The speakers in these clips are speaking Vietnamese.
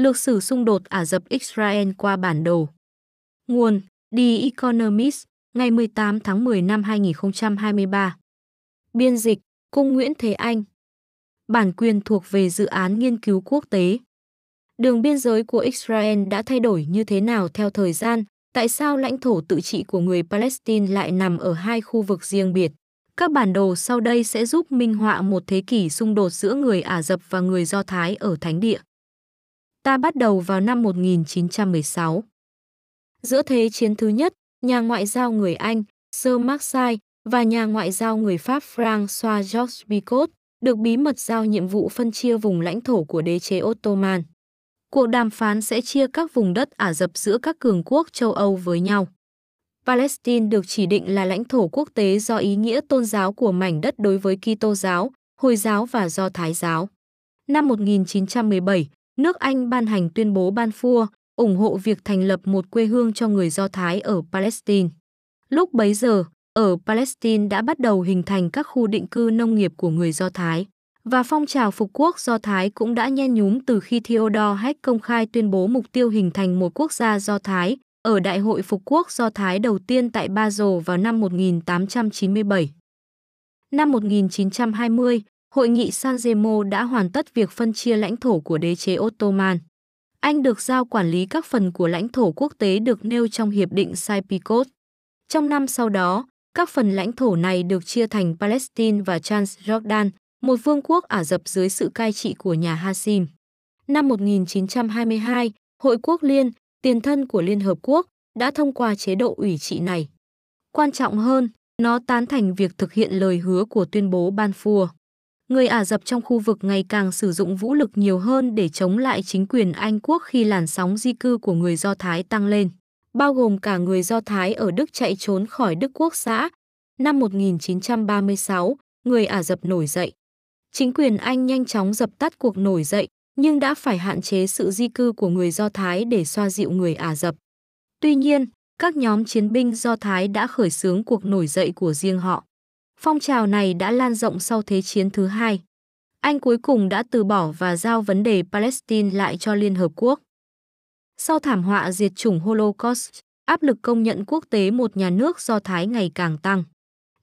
Lược sử xung đột Ả Rập Israel qua bản đồ. Nguồn: The Economist, ngày 18 tháng 10 năm 2023. Biên dịch: Cung Nguyễn Thế Anh. Bản quyền thuộc về dự án nghiên cứu quốc tế. Đường biên giới của Israel đã thay đổi như thế nào theo thời gian? Tại sao lãnh thổ tự trị của người Palestine lại nằm ở hai khu vực riêng biệt? Các bản đồ sau đây sẽ giúp minh họa một thế kỷ xung đột giữa người Ả Rập và người Do Thái ở Thánh Địa. Ta bắt đầu vào năm 1916. Giữa Thế chiến thứ nhất, nhà ngoại giao người Anh, Sir Markside và nhà ngoại giao người Pháp François Georges Picot được bí mật giao nhiệm vụ phân chia vùng lãnh thổ của đế chế Ottoman. Cuộc đàm phán sẽ chia các vùng đất Ả Rập giữa các cường quốc châu Âu với nhau. Palestine được chỉ định là lãnh thổ quốc tế do ý nghĩa tôn giáo của mảnh đất đối với Kitô giáo, Hồi giáo và Do Thái giáo. Năm 1917, nước Anh ban hành tuyên bố Balfour, ủng hộ việc thành lập một quê hương cho người Do Thái ở Palestine. Lúc bấy giờ, ở Palestine đã bắt đầu hình thành các khu định cư nông nghiệp của người Do Thái. Và phong trào phục quốc Do Thái cũng đã nhen nhúm từ khi Theodore Heck công khai tuyên bố mục tiêu hình thành một quốc gia Do Thái ở Đại hội Phục quốc Do Thái đầu tiên tại Ba vào năm 1897. Năm 1920, Hội nghị San Remo đã hoàn tất việc phân chia lãnh thổ của đế chế Ottoman. Anh được giao quản lý các phần của lãnh thổ quốc tế được nêu trong Hiệp định Sykes-Picot. Trong năm sau đó, các phần lãnh thổ này được chia thành Palestine và Transjordan, một vương quốc Ả Rập dưới sự cai trị của nhà Hashim. Năm 1922, Hội Quốc Liên, tiền thân của Liên Hợp Quốc, đã thông qua chế độ ủy trị này. Quan trọng hơn, nó tán thành việc thực hiện lời hứa của tuyên bố Balfour. Người Ả Rập trong khu vực ngày càng sử dụng vũ lực nhiều hơn để chống lại chính quyền Anh quốc khi làn sóng di cư của người Do Thái tăng lên, bao gồm cả người Do Thái ở Đức chạy trốn khỏi Đức Quốc xã. Năm 1936, người Ả Rập nổi dậy. Chính quyền Anh nhanh chóng dập tắt cuộc nổi dậy, nhưng đã phải hạn chế sự di cư của người Do Thái để xoa dịu người Ả Rập. Tuy nhiên, các nhóm chiến binh Do Thái đã khởi xướng cuộc nổi dậy của riêng họ. Phong trào này đã lan rộng sau Thế chiến thứ hai. Anh cuối cùng đã từ bỏ và giao vấn đề Palestine lại cho Liên Hợp Quốc. Sau thảm họa diệt chủng Holocaust, áp lực công nhận quốc tế một nhà nước Do Thái ngày càng tăng.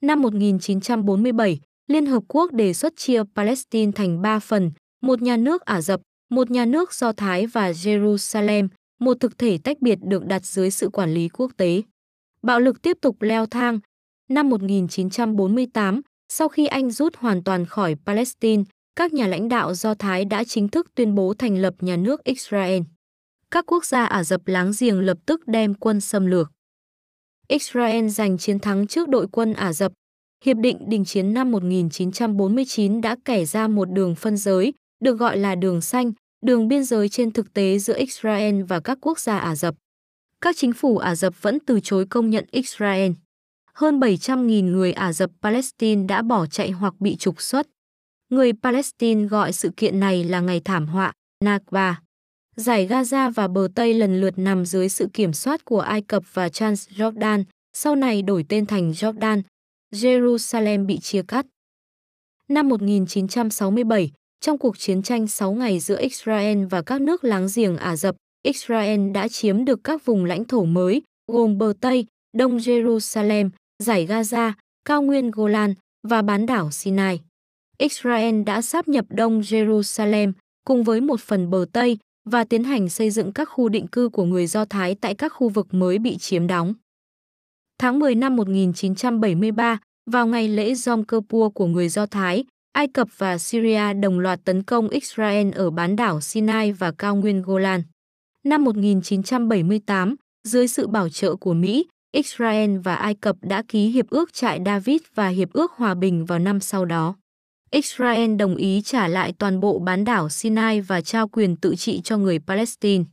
Năm 1947, Liên Hợp Quốc đề xuất chia Palestine thành ba phần, một nhà nước Ả Rập, một nhà nước Do Thái và Jerusalem, một thực thể tách biệt được đặt dưới sự quản lý quốc tế. Bạo lực tiếp tục leo thang. Năm 1948, sau khi Anh rút hoàn toàn khỏi Palestine, các nhà lãnh đạo Do Thái đã chính thức tuyên bố thành lập nhà nước Israel. Các quốc gia Ả Rập láng giềng lập tức đem quân xâm lược. Israel giành chiến thắng trước đội quân Ả Rập. Hiệp định đình chiến năm 1949 đã kẻ ra một đường phân giới, được gọi là đường xanh, đường biên giới trên thực tế giữa Israel và các quốc gia Ả Rập. Các chính phủ Ả Rập vẫn từ chối công nhận Israel. Hơn 700.000 người Ả Rập Palestine đã bỏ chạy hoặc bị trục xuất. Người Palestine gọi sự kiện này là ngày thảm họa, Nakba. Giải Gaza và bờ Tây lần lượt nằm dưới sự kiểm soát của Ai Cập và Transjordan, sau này đổi tên thành Jordan. Jerusalem bị chia cắt. Năm 1967, trong cuộc chiến tranh 6 ngày giữa Israel và các nước láng giềng Ả Rập, Israel đã chiếm được các vùng lãnh thổ mới, gồm bờ Tây, Đông Jerusalem, giải Gaza, cao nguyên Golan và bán đảo Sinai. Israel đã sáp nhập Đông Jerusalem cùng với một phần bờ Tây và tiến hành xây dựng các khu định cư của người Do Thái tại các khu vực mới bị chiếm đóng. Tháng 10 năm 1973, vào ngày lễ Yom Kippur của người Do Thái, Ai Cập và Syria đồng loạt tấn công Israel ở bán đảo Sinai và cao nguyên Golan. Năm 1978, dưới sự bảo trợ của Mỹ, Israel và Ai Cập đã ký Hiệp ước Trại David và Hiệp ước Hòa bình vào năm sau đó. Israel đồng ý trả lại toàn bộ bán đảo Sinai và trao quyền tự trị cho người Palestine.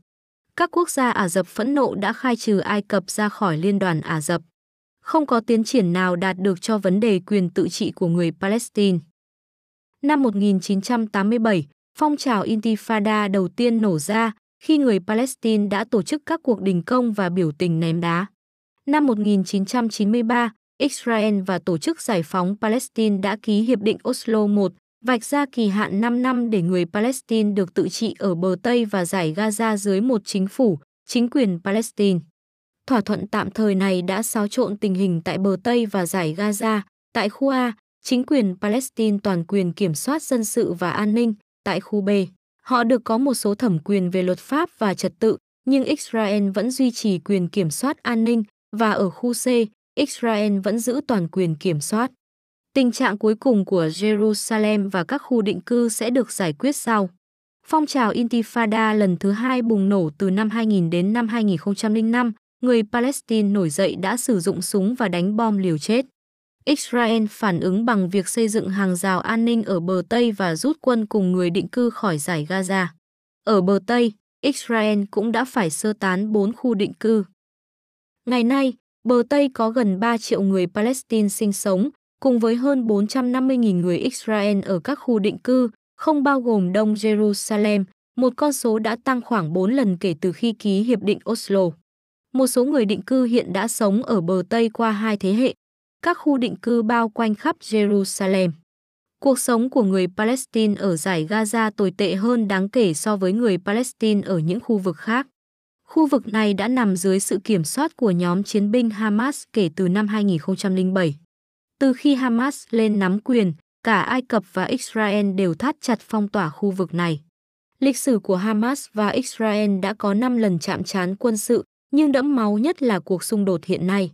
Các quốc gia Ả Rập phẫn nộ đã khai trừ Ai Cập ra khỏi Liên đoàn Ả Rập. Không có tiến triển nào đạt được cho vấn đề quyền tự trị của người Palestine. Năm 1987, phong trào Intifada đầu tiên nổ ra khi người Palestine đã tổ chức các cuộc đình công và biểu tình ném đá. Năm 1993, Israel và Tổ chức Giải phóng Palestine đã ký Hiệp định Oslo I vạch ra kỳ hạn 5 năm để người Palestine được tự trị ở bờ Tây và giải Gaza dưới một chính phủ, chính quyền Palestine. Thỏa thuận tạm thời này đã xáo trộn tình hình tại bờ Tây và giải Gaza, tại khu A, chính quyền Palestine toàn quyền kiểm soát dân sự và an ninh, tại khu B. Họ được có một số thẩm quyền về luật pháp và trật tự, nhưng Israel vẫn duy trì quyền kiểm soát an ninh và ở khu C, Israel vẫn giữ toàn quyền kiểm soát. Tình trạng cuối cùng của Jerusalem và các khu định cư sẽ được giải quyết sau. Phong trào Intifada lần thứ hai bùng nổ từ năm 2000 đến năm 2005, người Palestine nổi dậy đã sử dụng súng và đánh bom liều chết. Israel phản ứng bằng việc xây dựng hàng rào an ninh ở bờ Tây và rút quân cùng người định cư khỏi giải Gaza. Ở bờ Tây, Israel cũng đã phải sơ tán 4 khu định cư. Ngày nay, bờ Tây có gần 3 triệu người Palestine sinh sống, cùng với hơn 450.000 người Israel ở các khu định cư, không bao gồm Đông Jerusalem, một con số đã tăng khoảng 4 lần kể từ khi ký Hiệp định Oslo. Một số người định cư hiện đã sống ở bờ Tây qua hai thế hệ. Các khu định cư bao quanh khắp Jerusalem. Cuộc sống của người Palestine ở giải Gaza tồi tệ hơn đáng kể so với người Palestine ở những khu vực khác. Khu vực này đã nằm dưới sự kiểm soát của nhóm chiến binh Hamas kể từ năm 2007. Từ khi Hamas lên nắm quyền, cả Ai Cập và Israel đều thắt chặt phong tỏa khu vực này. Lịch sử của Hamas và Israel đã có 5 lần chạm trán quân sự, nhưng đẫm máu nhất là cuộc xung đột hiện nay.